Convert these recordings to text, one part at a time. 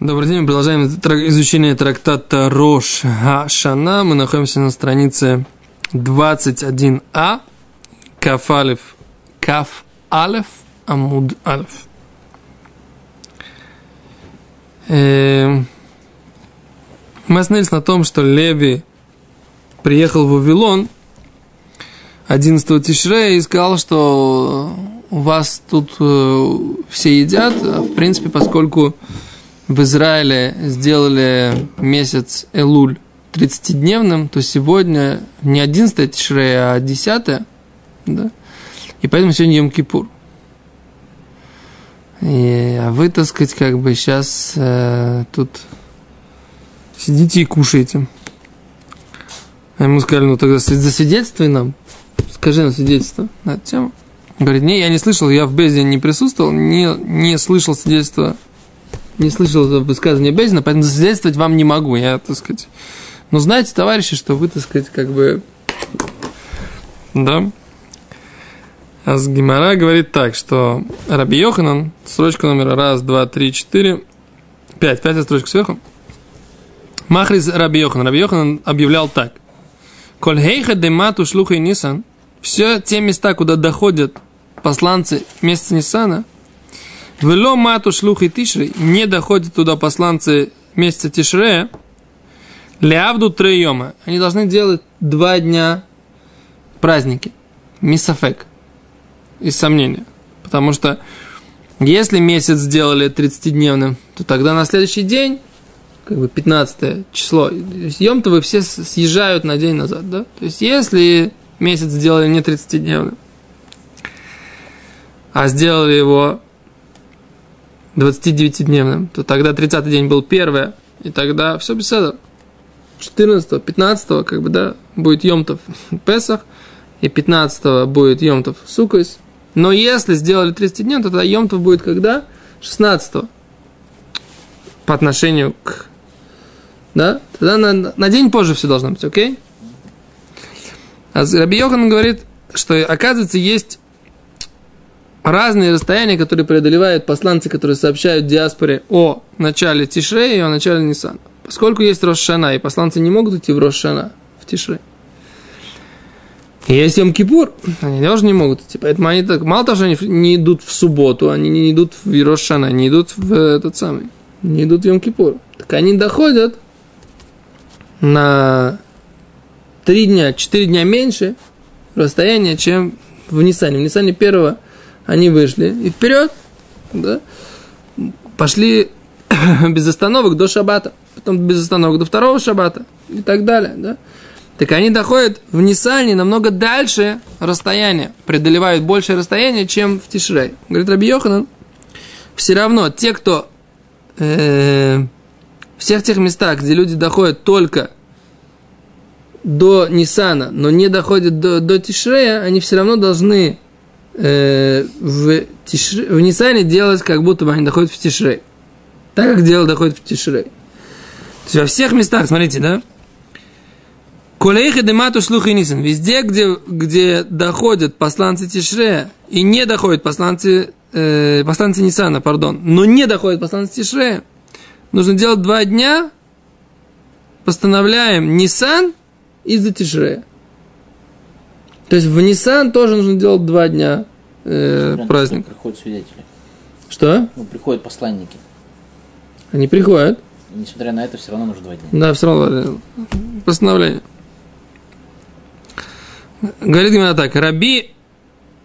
Добрый день, мы продолжаем изучение трактата Рош Хашана. Мы находимся на странице 21а, Каф Алиф, Каф Алиф, Амуд Алиф. Эм, мы остановились на том, что Леви приехал в Вавилон 11 Тишрея и сказал, что у вас тут э, все едят, а в принципе, поскольку в Израиле сделали месяц Элуль 30-дневным, то сегодня не 11 Тишрея, а 10 да? И поэтому сегодня Йом Кипур. И, а вы, так сказать, как бы сейчас э, тут сидите и кушаете. А ему сказали, ну тогда засвидетельствуй нам, скажи нам свидетельство на эту тему. Говорит, не, я не слышал, я в Безде не присутствовал, не, не слышал свидетельства не слышал этого высказывания Безина, поэтому засвидетельствовать вам не могу. Я, так сказать... Но знаете, товарищи, что вы, так сказать, как бы... Да? А с Гимара говорит так, что Раби Йоханан, строчка номер раз, два, три, четыре, пять, пятая строчка сверху. Махрис Раби Йохан. Раби Йохан объявлял так. Коль хейха демату шлуха и нисан, все те места, куда доходят посланцы месяца Нисана – Вело мату шлух и тишри, не доходят туда посланцы месяца Тишрея, Леавду трейома. Они должны делать два дня праздники. Мисафек. Из сомнения. Потому что если месяц сделали 30-дневным, то тогда на следующий день, как бы 15 число, съем-то вы все съезжают на день назад, да? То есть если месяц сделали не 30-дневным, а сделали его 29-дневным, то тогда 30-й день был первое, и тогда все этого. 14 15 как бы, да, будет Йомтов Песах, и 15 будет Йомтов Сукойс. Но если сделали 30 дней, то тогда Йомтов будет когда? 16 по отношению к... Да? Тогда на, на день позже все должно быть, окей? А Раби Йохан говорит, что оказывается есть разные расстояния, которые преодолевают посланцы, которые сообщают диаспоре о начале Тишре и о начале Ниссана. Поскольку есть Рошана, и посланцы не могут идти в Рошана, в Тишре. И есть Йом Кипур, они тоже не могут идти. Поэтому они так, мало того, что они не идут в субботу, они не идут в Рошана, не идут в этот самый, не идут в Йом Кипур. Так они доходят на три дня, четыре дня меньше расстояния, чем в Ниссане. В Ниссане первого они вышли и вперед, да, пошли без остановок до шабата, потом без остановок до второго шабата и так далее, да. Так они доходят в Нисане намного дальше расстояния, преодолевают большее расстояние, чем в Тишрей. Говорит Раби Йоханан, все равно те, кто э, всех тех местах, где люди доходят только до Нисана, но не доходят до, до Тишрея, они все равно должны э, в, тишре, в Нисане делать, как будто бы они доходят в Тишрей. Так как дело доходит в Тишрей. То есть во всех местах, смотрите, да? Колейха демату и нисан. Везде, где, где доходят посланцы Тишрея и не доходят посланцы, э, посланцы Нисана, пардон, но не доходят посланцы Тишрея, нужно делать два дня, постановляем Нисан из-за Тишрея. То есть в Нисан тоже нужно делать два дня э, праздник. Приходят свидетели. Что? Ну, приходят посланники. Они приходят. И, несмотря на это, все равно нужно два дня. Да, все равно постановление. Говорит именно так. Раби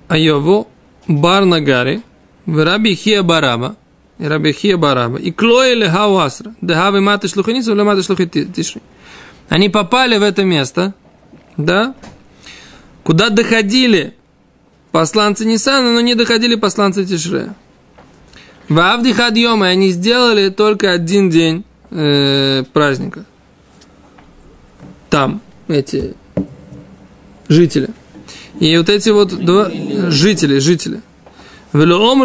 Айову бар нагари, в раби хия бараба, и раби хия бараба, и клои ле хауасра, да хави маты шлуханицу, или маты шлухи Они попали в это место, да, куда доходили посланцы Нисана, но не доходили посланцы Тишре. В Авди Хадьома они сделали только один день э, праздника. Там эти жители. И вот эти вот два жители, жители. Вело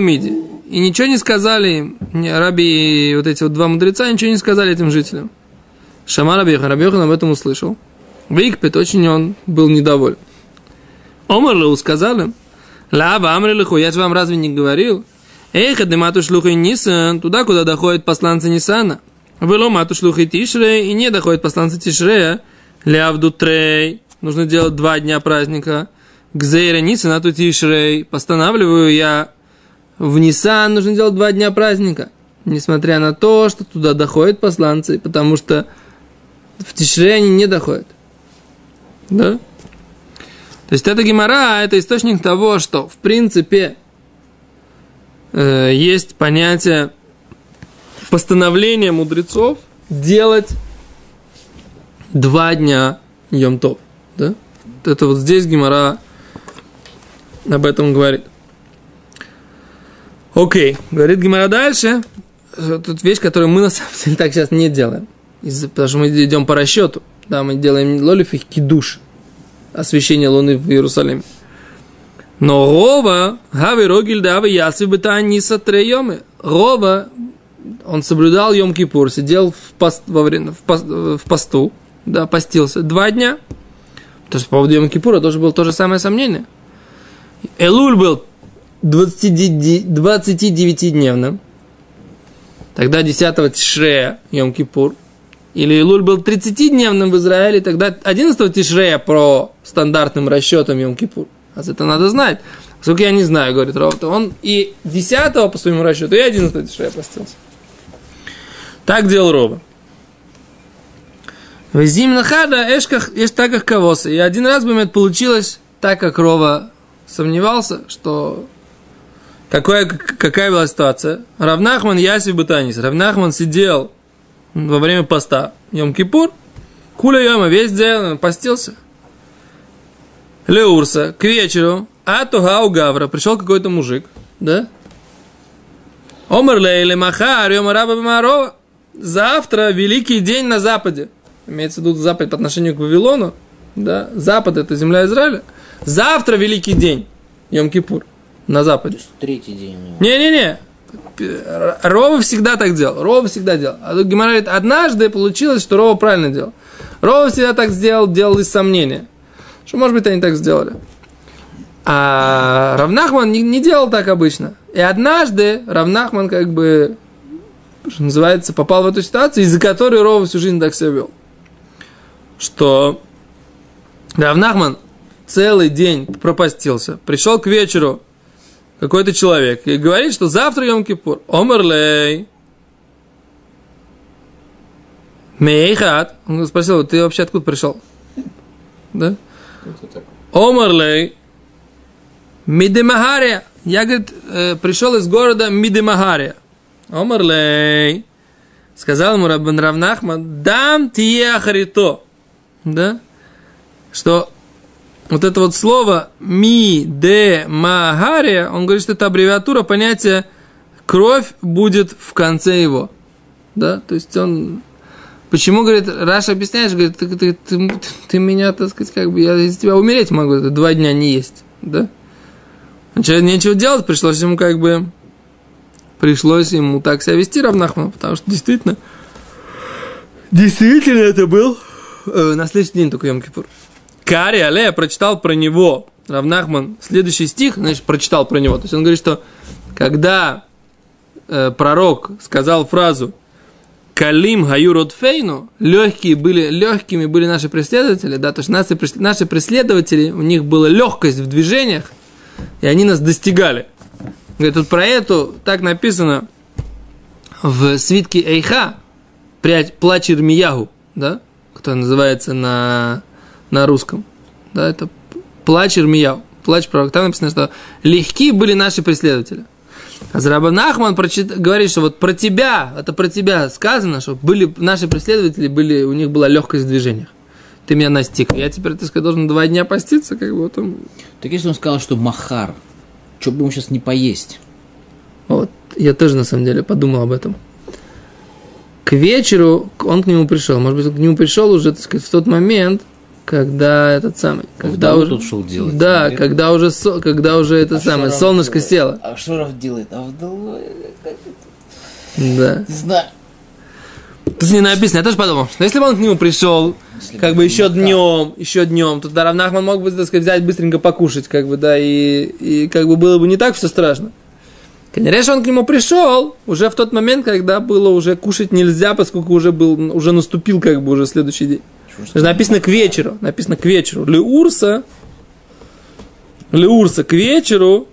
миди. И ничего не сказали им, раби, вот эти вот два мудреца, ничего не сказали этим жителям. Шама Рабиохан, Рабиохан об этом услышал. Викпет, очень он был недоволен. Омарлу сказали, Лава Амрилиху, я же вам разве не говорил? Эх, адемату шлухай Нисан, туда, куда доходят посланцы Нисана. Вело мату шлухай Тишре, и не доходят посланцы Тишрея. Лявду трей. Нужно делать два дня праздника. Гзейра Нисан, а Тишрей. Постанавливаю я в Нисан, нужно делать два дня праздника. Несмотря на то, что туда доходят посланцы, потому что в Тишре они не доходят. Да? То есть это гемора, это источник того, что в принципе э, есть понятие постановления мудрецов делать два дня Йом-Тов. Да? Это вот здесь Гимара об этом говорит. Окей, говорит Гимара дальше. Тут вещь, которую мы на самом деле так сейчас не делаем. Из-за, потому что мы идем по расчету. Да, мы делаем лолифих кидуш. Освещение луны в Иерусалиме. Но Рова, Хави Рогиль Дави Яси Бета Ниса Трейоме. Рова, он соблюдал Йом Кипур, сидел в, пост, во время, в, пост, в посту, да, постился два дня. То есть по поводу Йом Кипура тоже было то же самое сомнение. Элуль был 29-дневным. Тогда 10 Тишрея Йом Кипур. Или Илуль был 30-дневным в Израиле, тогда 11 Тишрея по стандартным расчетам Йом Кипур. А это надо знать. Сколько я не знаю, говорит Ров, он и 10 по своему расчету, и 11 Тишрея постился. Так делал Роба. В зимна хада эшках есть так как кавоса. И один раз бы это получилось так, как Рова сомневался, что какая, какая была ситуация. Равнахман Ясив Бутанис. Равнахман сидел во время поста Йом-Кипур. Куля Йома весь день постился. Леурса к вечеру. А Тугау Гавра. Пришел какой-то мужик. Да? Омар Лейли Махар Йома Раба Бамарова. Завтра великий день на западе. Имеется в виду запад по отношению к Вавилону. Да? Запад это земля Израиля. Завтра великий день. Йом-Кипур. На западе. То третий день. Не-не-не. Рова всегда так делал. Рова всегда делал. А Гимара говорит, однажды получилось, что Рова правильно делал. Рова всегда так сделал, делал из сомнения. Что, может быть, они так сделали. А Равнахман не, не делал так обычно. И однажды Равнахман как бы, что называется, попал в эту ситуацию, из-за которой Рова всю жизнь так себя вел. Что Равнахман целый день пропастился, пришел к вечеру, какой-то человек и говорит, что завтра Йом Кипур. Омерлей. Мейхат. Он спросил, ты вообще откуда пришел? Да? Омерлей. Мидемахария. Я, говорит, э, пришел из города Мидемахария. Омерлей. Сказал ему Рабан Равнахман, дам тие ахарито. Да? Что вот это вот слово ми де магария, он говорит, что это аббревиатура понятия кровь будет в конце его. Да, то есть он... Почему, говорит, Раша объясняешь, говорит, ты, ты, ты, ты меня, так сказать, как бы, я из тебя умереть могу, это два дня не есть, да? Значит, нечего делать, пришлось ему как бы, пришлось ему так себя вести Равнахману, потому что действительно, действительно это был э, на следующий день только Йом Кипур. Кари Але прочитал про него, Равнахман, следующий стих, значит, прочитал про него. То есть он говорит, что когда э, пророк сказал фразу Калим Гаюрод Фейну, легкие были, легкими были наши преследователи, да, то есть наши, наши преследователи, у них была легкость в движениях, и они нас достигали. Говорит, тут про эту так написано в свитке Эйха, плач Ирмиягу, да, кто называется на на русском. Да, это плач Ирмияу, плач пророк. Там написано, что легкие были наши преследователи. А прочит, говорит, что вот про тебя, это про тебя сказано, что были наши преследователи, были, у них была легкость в движениях. Ты меня настиг. Я теперь, так сказать, должен два дня поститься, как бы вот он. Так если он сказал, что Махар, что бы ему сейчас не поесть? Вот, я тоже на самом деле подумал об этом. К вечеру он к нему пришел. Может быть, он к нему пришел уже, так сказать, в тот момент, когда этот самый, когда Вдову уже, тут шел делать. да, Говорит, когда уже, со- когда уже это а самое, что солнышко Раф село, делает? А Раф делает? А вдову, как это? да. Не знаю. Тут не написано, я тоже подумал, что если бы он к нему пришел, Если как бы еще днем, еще днем, то да, Равнахман мог бы, так сказать, взять быстренько покушать, как бы, да, и, и как бы было бы не так все страшно. Конечно, он к нему пришел уже в тот момент, когда было уже кушать нельзя, поскольку уже был, уже наступил как бы уже следующий день. Написано к вечеру, написано к вечеру. Леурса, Леурса к вечеру,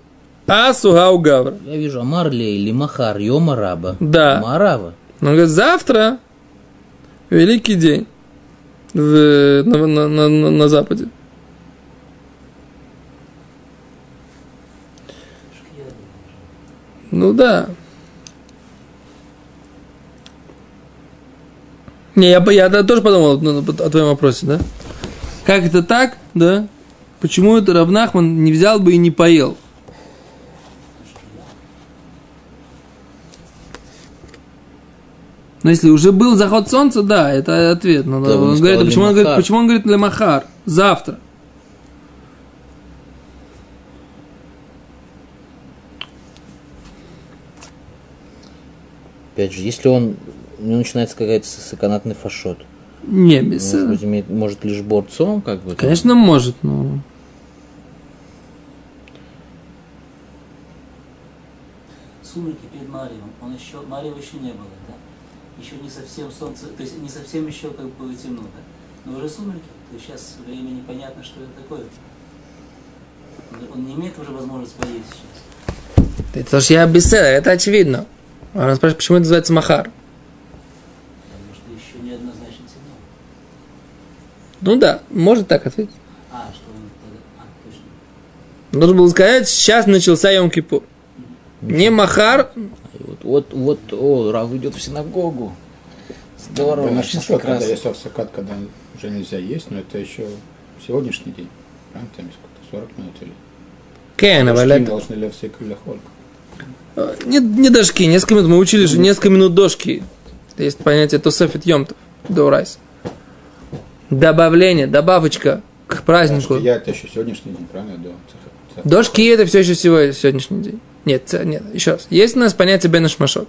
а сугау гавра. Я вижу Амар или Махар, Йома Раба. Да. Марава. Он говорит, завтра великий день в, на, на, на, на Западе. Ну да. Не, я, я тоже подумал ну, о твоем вопросе, да? Как это так, да? Почему это Равнахман не взял бы и не поел? Но если уже был заход солнца, да, это ответ. Но Да, он он говорит, а почему, он говорит, почему он говорит лемахар? Завтра. Опять же, если он, у него начинается какая-то саканатный фашот, Не, без... может, быть, имеет- может лишь борцом, как бы. там. Конечно, может, но... Сумерки перед Марием, он еще, Мариева еще не было, да? Еще не совсем солнце, то есть не совсем еще как бы темно, да? Но уже сумерки, то есть сейчас время непонятно, что это такое. Он- не имеет уже возможности поесть сейчас. Это то, что я беседа, это очевидно. Она спрашивает, почему это называется махар. Потому что еще неоднозначно темно. Ну да, может так ответить. А, что он тогда... А, точно. Нужно было сказать, сейчас начался Йом Кипур. Не махар, Вот, вот, вот, о, Рав идет в синагогу. Здорово, Наш сейчас маршрут, как раз. когда есть авсакат, когда уже нельзя есть, но это еще сегодняшний день. Правильно, там есть сколько-то 40 минут или... Кен, валет. должны ли все крылья холка. Не, не дошки, несколько минут. Мы учили, что несколько минут дошки. Есть понятие тосефит йомтов, доурайс. Добавление, добавочка к празднику. Я это еще сегодняшний день, правильно? До. Дошки это все еще сегодня, сегодняшний день. Нет, нет, еще раз. Есть у нас понятие бенешмашот.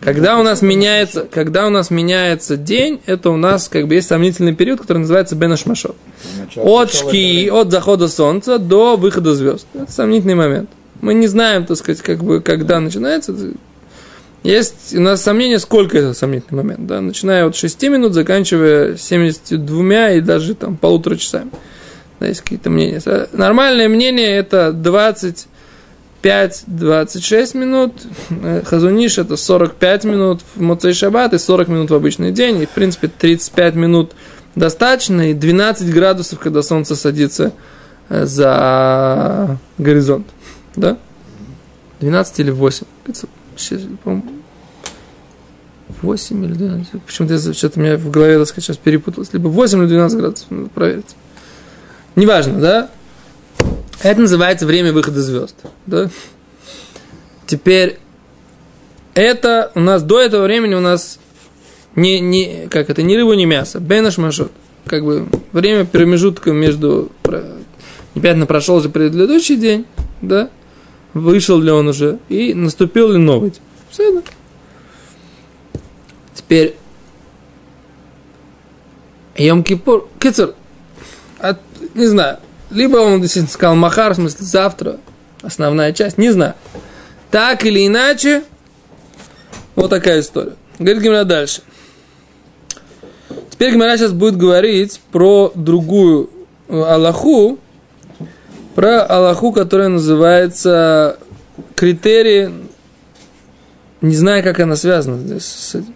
Когда у нас меняется, когда у нас меняется день, это у нас как бы есть сомнительный период, который называется бенешмашот. От шки, от захода солнца до выхода звезд. Это сомнительный момент. Мы не знаем, так сказать, как бы, когда начинается. Есть у нас сомнение, сколько это сомнительный момент. Да? Начиная от 6 минут, заканчивая 72 и даже там полутора часами. Да, есть какие-то мнения. Э, Нормальное мнение это 25-26 минут. Э, Хазуниш это 45 минут в Моцей Шаббат и 40 минут в обычный день. И, в принципе, 35 минут достаточно. И 12 градусов, когда солнце садится э, за горизонт. Да? 12 или 8. Это, сейчас, по-моему, 8 или 12. Почему-то что-то у меня в голове, так сказать, сейчас перепуталось. Либо 8 или 12 градусов. Надо проверить. Неважно, да? Это называется время выхода звезд. Да? Теперь, это у нас до этого времени у нас не, не, как это, ни рыба, ни мясо. Бенаш машот. Как бы время промежутка между... Непонятно, прошел же предыдущий день, да? Вышел ли он уже, и наступил ли новый день. Все, да? Теперь, Йом Кипур, Кицер, от, не знаю, либо он действительно сказал Махар, в смысле завтра, основная часть, не знаю. Так или иначе, вот такая история. Говорит Гимара дальше. Теперь Гимара сейчас будет говорить про другую э, Аллаху, про Аллаху, которая называется критерии, не знаю, как она связана здесь с этим.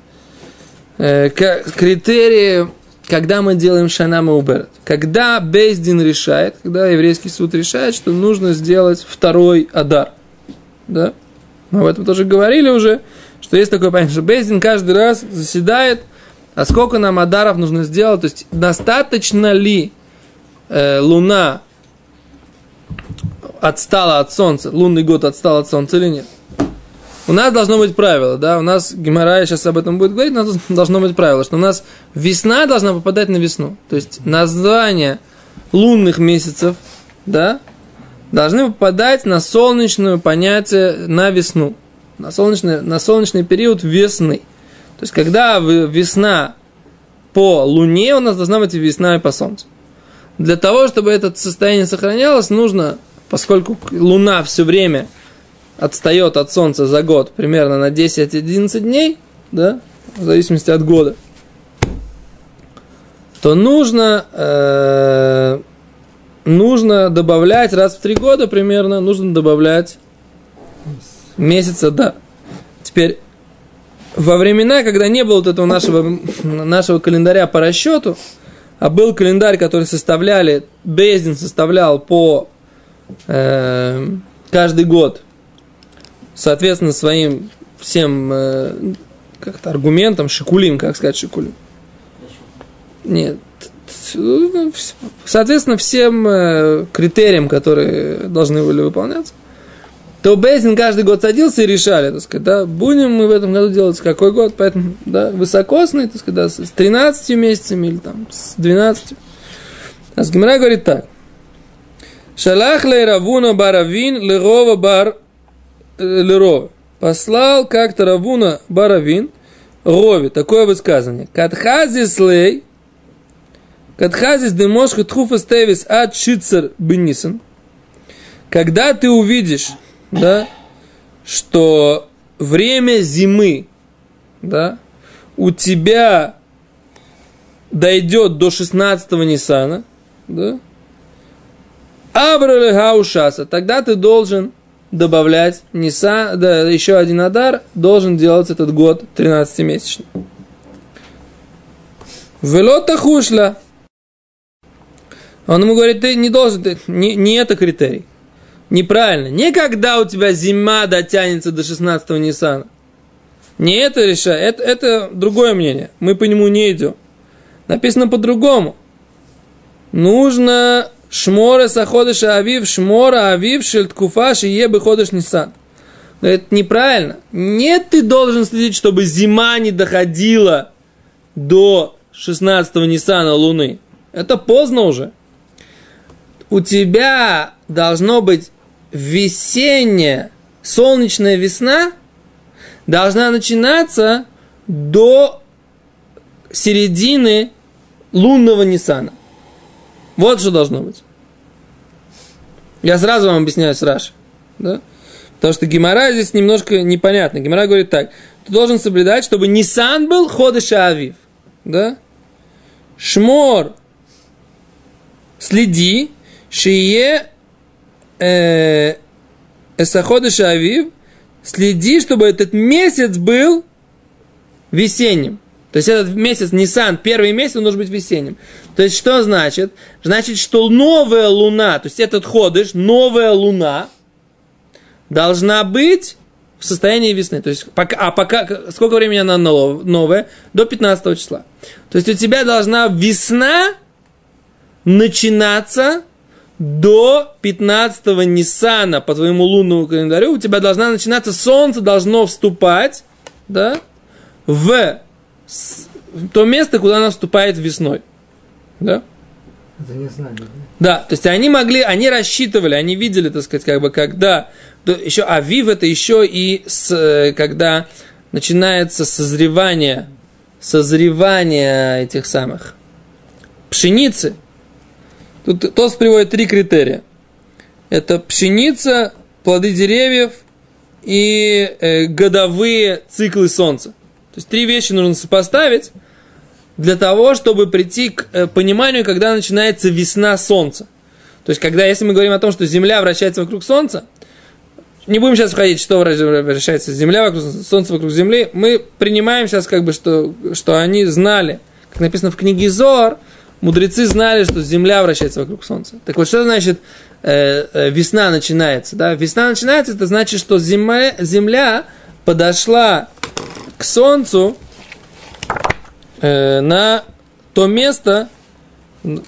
Э, критерии, когда мы делаем шанама уберет. Когда Бейздин решает, когда еврейский суд решает, что нужно сделать второй адар. Да? Мы об этом тоже говорили уже, что есть такое понятие, что Бейздин каждый раз заседает, а сколько нам адаров нужно сделать, то есть достаточно ли э, луна отстала от солнца, лунный год отстал от солнца или нет. У нас должно быть правило, да, у нас Гимарая сейчас об этом будет говорить, у нас должно быть правило, что у нас весна должна попадать на весну. То есть название лунных месяцев, да, должны попадать на солнечное понятие на весну, на солнечный, на солнечный период весны. То есть когда весна по луне, у нас должна быть весна и по солнцу. Для того, чтобы это состояние сохранялось, нужно, поскольку луна все время отстает от Солнца за год примерно на 10-11 дней, да, в зависимости от года, то нужно, э, нужно добавлять раз в три года примерно, нужно добавлять месяца, да. Теперь, во времена, когда не было вот этого нашего, нашего календаря по расчету, а был календарь, который составляли, Бездин составлял по э, каждый год, соответственно, своим всем э, как-то аргументам, шикулим, как сказать шикулим. Нет. Соответственно, всем э, критериям, которые должны были выполняться, то Бейзин каждый год садился и решали, так сказать, да, будем мы в этом году делать какой год, поэтому, да, высокосный, так сказать, да, с 13 месяцами или там с 12. А с Гимара говорит так. Шалах ле Равуна Баравин лерова бар э, лерова. Послал как-то Равуна Баравин Рови, такое высказывание. Катхазис лей, Катхазис демошха тхуфа стевис ад шицер бенисан. Когда ты увидишь да, что время зимы, да, у тебя дойдет до 16-го Ниссана, да, Абрале Гаушаса, тогда ты должен добавлять Ниса, да, еще один Адар, должен делать этот год 13-месячный. Велота хушла. Он ему говорит, ты не должен, ты, не, не это критерий. Неправильно. Не когда у тебя зима дотянется до 16-го Ниссана. Не это решает. Это, это другое мнение. Мы по нему не идем. Написано по-другому. Нужно шмора саходыша авив, шмора авив шельткуфа ебы ходыш Ниссан. Но это неправильно. Нет, ты должен следить, чтобы зима не доходила до 16-го Ниссана Луны. Это поздно уже. У тебя должно быть весенняя солнечная весна должна начинаться до середины лунного Ниссана. Вот что должно быть. Я сразу вам объясняю с Раши. Да? Потому что Гимара здесь немножко непонятно. Гимара говорит так. Ты должен соблюдать, чтобы Нисан был ходыша Авив. Да? Шмор. Следи. Шие Э, Эсахода Шавив, следи, чтобы этот месяц был весенним. То есть этот месяц, Нисан, первый месяц, он должен быть весенним. То есть что значит? Значит, что новая луна, то есть этот ходыш, новая луна, должна быть в состоянии весны. То есть, пока, а пока, сколько времени она новая? До 15 числа. То есть у тебя должна весна начинаться до 15-го Ниссана по твоему лунному календарю у тебя должна начинаться, солнце должно вступать, да, в то место, куда оно вступает весной. Да? Это не знали, да? Да, то есть они могли, они рассчитывали, они видели, так сказать, как бы, когда, то еще Авив это еще и с, э, когда начинается созревание, созревание этих самых пшеницы, Тут Тос приводит три критерия. Это пшеница, плоды деревьев и э, годовые циклы солнца. То есть три вещи нужно сопоставить для того, чтобы прийти к э, пониманию, когда начинается весна солнца. То есть, когда, если мы говорим о том, что Земля вращается вокруг Солнца, не будем сейчас входить, что вращается Земля вокруг Солнца вокруг Земли, мы принимаем сейчас, как бы, что, что они знали, как написано в книге Зор, мудрецы знали, что Земля вращается вокруг Солнца. Так вот, что значит э, э, весна начинается? Да? Весна начинается, это значит, что земля, земля подошла к Солнцу э, на то место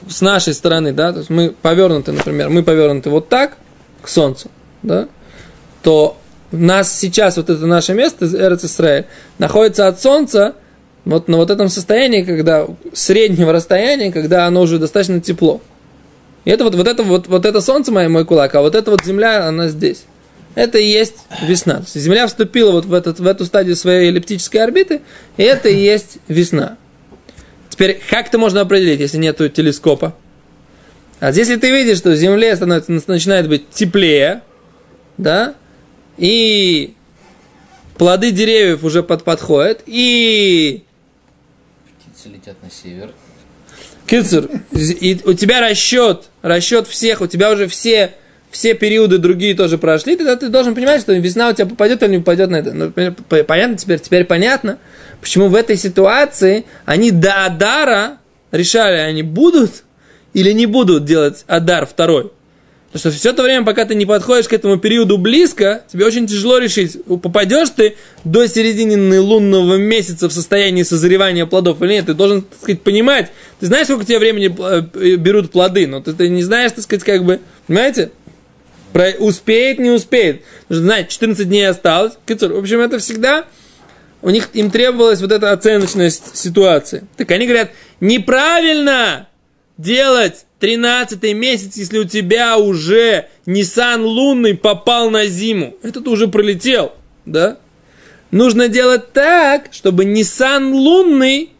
с нашей стороны, да, то есть мы повернуты, например, мы повернуты вот так к Солнцу, да, то нас сейчас вот это наше место, Исраэль, находится от Солнца вот на вот этом состоянии, когда среднего расстояния, когда оно уже достаточно тепло. И это вот, вот это вот, вот это солнце мое, мой кулак, а вот эта вот земля, она здесь. Это и есть весна. Земля вступила вот в, этот, в эту стадию своей эллиптической орбиты, и это и есть весна. Теперь, как это можно определить, если нет телескопа? А если ты видишь, что Земле становится, начинает быть теплее, да, и плоды деревьев уже под подходят, и Птицы летят на север. Кицур, и у тебя расчет, расчет всех, у тебя уже все, все периоды другие тоже прошли, тогда ты должен понимать, что весна у тебя попадет или не попадет на это. Ну, по- понятно теперь, теперь понятно, почему в этой ситуации они до Адара решали, они будут или не будут делать Адар второй. Потому что все это время, пока ты не подходишь к этому периоду близко, тебе очень тяжело решить, попадешь ты до середины лунного месяца в состоянии созревания плодов или нет. Ты должен, так сказать, понимать. Ты знаешь, сколько тебе времени э, берут плоды, но ты, ты не знаешь, так сказать, как бы, понимаете? Про, успеет, не успеет. Нужно знать, 14 дней осталось. В общем, это всегда у них им требовалась вот эта оценочность ситуации. Так они говорят, неправильно делать 13 месяц, если у тебя уже Nissan лунный попал на зиму. Этот уже пролетел, да? Нужно делать так, чтобы Nissan лунный,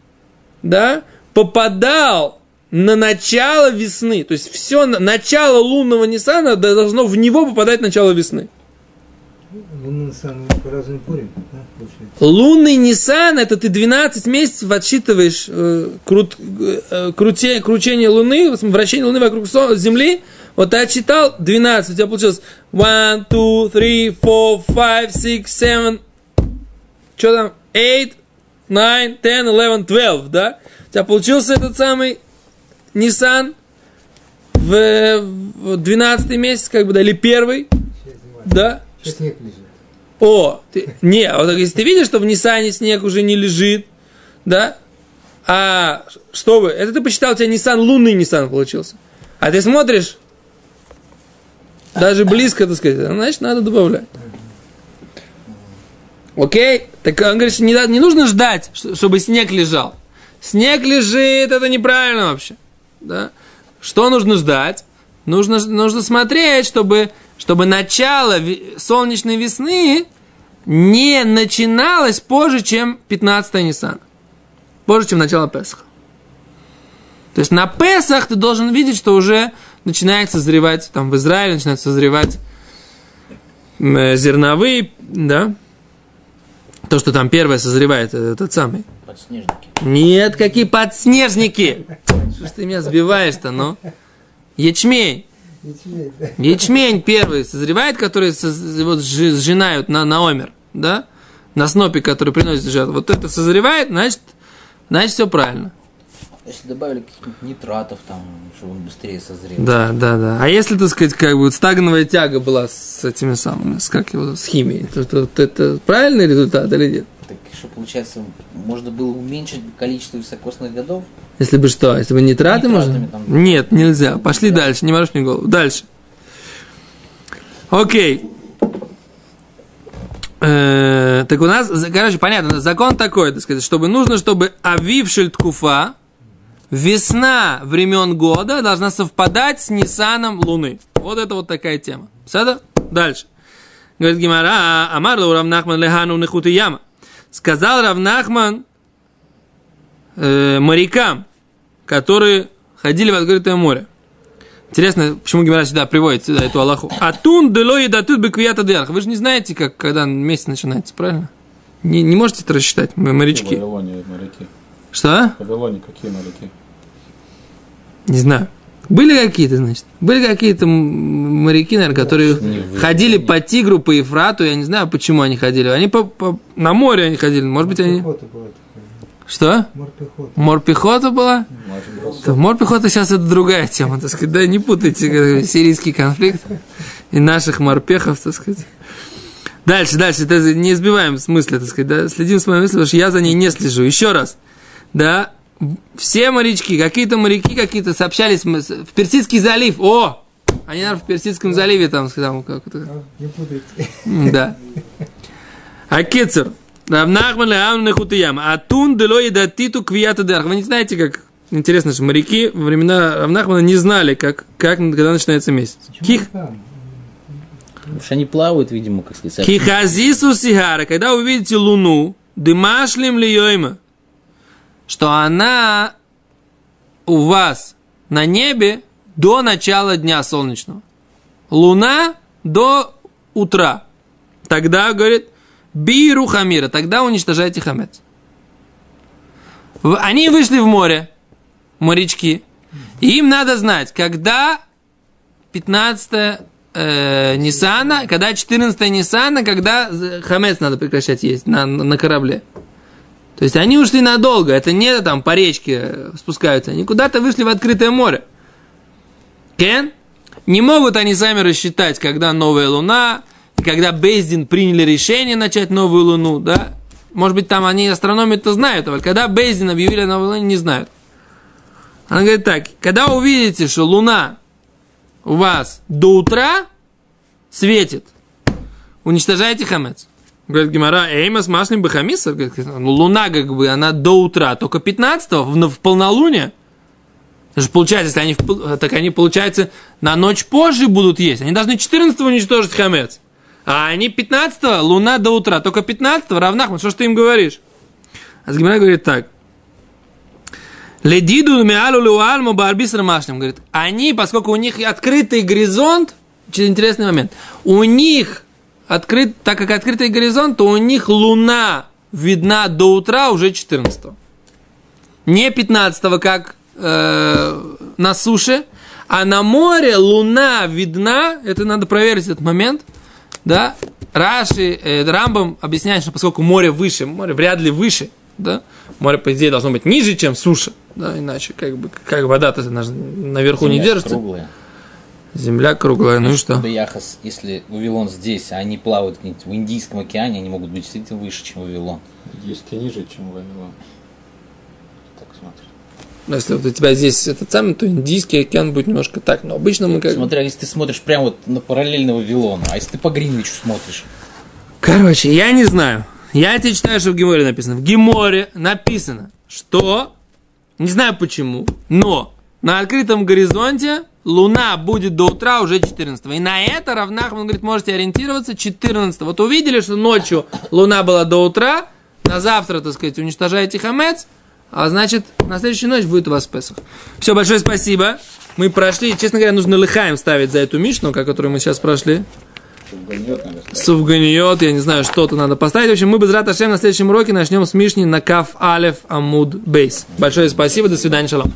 да, попадал на начало весны. То есть все, начало лунного Ниссана должно в него попадать начало весны. Лунный сам по-разному порим, да, получается? Лунный Нисан, это ты 12 месяцев отсчитываешь э, крут, э, круте- кручение Луны, вращение Луны вокруг Земли. Вот ты отсчитал 12, у тебя получилось 1, 2, 3, 4, 5, 6, 7, что там, 8, 9, 10, 11, 12, да? У тебя получился этот самый Nissan в, в 12 месяц, как бы, да, или первый, да? Сейчас снег лежит. О, ты, не, вот если ты видишь, что в Ниссане снег уже не лежит, да? А что вы? Это ты посчитал, у тебя Nissan лунный Nissan получился. А ты смотришь, даже близко, так сказать, значит, надо добавлять. Окей? Так он говорит, что не, не нужно ждать, чтобы снег лежал. Снег лежит, это неправильно вообще. Да? Что нужно ждать? Нужно, нужно смотреть, чтобы, чтобы начало солнечной весны не начиналось позже, чем 15 Ниссана. Позже, чем начало Песаха. То есть на Песах ты должен видеть, что уже начинает созревать, там в Израиле начинают созревать э, зерновые, да, то, что там первое созревает, э, тот самый. Подснежники. Нет, какие подснежники! Что ж ты меня сбиваешь-то, ну? Ячмень. Ячмень, да. Ячмень первый созревает, который вот сжи- сжинают на, на омер, да? На снопе, который приносит жертву. Вот это созревает, значит, значит все правильно. Если добавили каких-нибудь нитратов там, чтобы он быстрее созрел. Да, да, да. А если, так сказать, как бы стагновая тяга была с этими самыми, с как его, с химией, то, то- то это правильный результат или нет? Так что получается, можно было уменьшить количество високосных годов? Если бы что, если бы нитраты можно? там. Нет, нельзя. Пошли дальше, не морочь мне голову. Дальше. Окей. Э, так у нас, короче, понятно, закон такой, так сказать, чтобы нужно, чтобы авившель ткуфа, весна времен года должна совпадать с Нисаном Луны. Вот это вот такая тема. Сада? Дальше. Говорит Гимара, Амар Равнахман Лехану Нехуты Яма. Сказал Равнахман э, морякам, которые ходили в открытое море. Интересно, почему Гимара сюда приводит сюда эту Аллаху. Атун дело едатут беквията дерх. Вы же не знаете, как, когда месяц начинается, правильно? Не, не можете это рассчитать, мы В морячки. Вавилоне моряки. Что? В Вавилоне какие моряки? Не знаю. Были какие-то, значит? Были какие-то моряки, наверное, которые ходили по Тигру, по Ефрату. Я не знаю, почему они ходили. Они по, по- на море они ходили. Может быть, они... Морпехота. Что? Морпехота. Морпехота была? То Морпехота сейчас это другая тема, так сказать. Да, не путайте сирийский конфликт и наших морпехов, так сказать. Дальше, дальше, не избиваем с мысли, так сказать, да, следим с моей мыслью, потому что я за ней не слежу. Еще раз, да, все морячки, какие-то моряки какие-то сообщались мы в Персидский залив. О! Они, наверное, в Персидском заливе там, там как-то. А, Не путайте. М, Да. Акецер. Равнахман леам. Атун дело едатиту квията дерх. Вы не знаете, как... Интересно, что моряки во времена Равнахмана не знали, как, как, когда начинается месяц. Ких. Потому что они плавают, видимо, как сказать. Кихазису сигара, когда вы видите луну, дымашлим ли йойма, что она у вас на небе до начала дня солнечного. Луна до утра. тогда, говорит, биру хамира, тогда уничтожайте хамец. Они вышли в море, морячки, и им надо знать, когда 15 э, Ниссана, когда 14 Ниссана, когда хамец надо прекращать есть на, на корабле. То есть они ушли надолго, это не там по речке спускаются, они куда-то вышли в открытое море. Кен? Не могут они сами рассчитать, когда новая луна, и когда Бейздин приняли решение начать новую луну, да? Может быть, там они астрономию-то знают, а когда Бейздин объявили о новой луне, не знают. Она говорит так, когда увидите, что луна у вас до утра светит, уничтожайте хамец. Говорит Гимара, эйма с маслим бахамиса. Ну, луна, как бы, она до утра, только 15-го, в, в полнолуние. Это же получается, если они, пол- так они, получается, на ночь позже будут есть. Они должны 14-го уничтожить хамец. А они 15-го, луна до утра. Только 15-го равнах, что ж ты им говоришь? А Гимара говорит так. Ледиду миалу луальму барбис рамашним. Говорит, они, поскольку у них открытый горизонт, очень интересный момент, у них открыт, так как открытый горизонт, то у них луна видна до утра уже 14 Не 15 как э, на суше, а на море луна видна, это надо проверить этот момент, да, Раши, э, Рамбам объясняет, что поскольку море выше, море вряд ли выше, да, море, по идее, должно быть ниже, чем суша, да, иначе как бы, как вода-то наверху не Земля держится. круглая. Земля круглая, ну и что? Яхас, если Вавилон здесь, а они плавают где-нибудь в Индийском океане, они могут быть действительно выше, чем Вавилон. Есть и ниже, чем Вавилон. Так смотри. Ну, Если вот у тебя здесь этот самый, то Индийский океан будет немножко так, но обычно мы как... Смотря, если ты смотришь прямо вот на параллельно Вавилону, а если ты по Гринвичу смотришь, Короче, я не знаю. Я тебе читаю, что в Геморе написано. В Геморе написано, что, не знаю почему, но на открытом горизонте Луна будет до утра уже 14 И на это равнах, он говорит, можете ориентироваться 14 Вот увидели, что ночью Луна была до утра, на завтра, так сказать, уничтожаете хамец, а значит, на следующую ночь будет у вас Песах. Все, большое спасибо. Мы прошли, честно говоря, нужно лыхаем ставить за эту мишну, которую мы сейчас прошли. Сувганиот, я не знаю, что-то надо поставить. В общем, мы без Раташем на следующем уроке начнем с Мишни на Каф Алев Амуд Бейс. Большое спасибо, до свидания, шалом.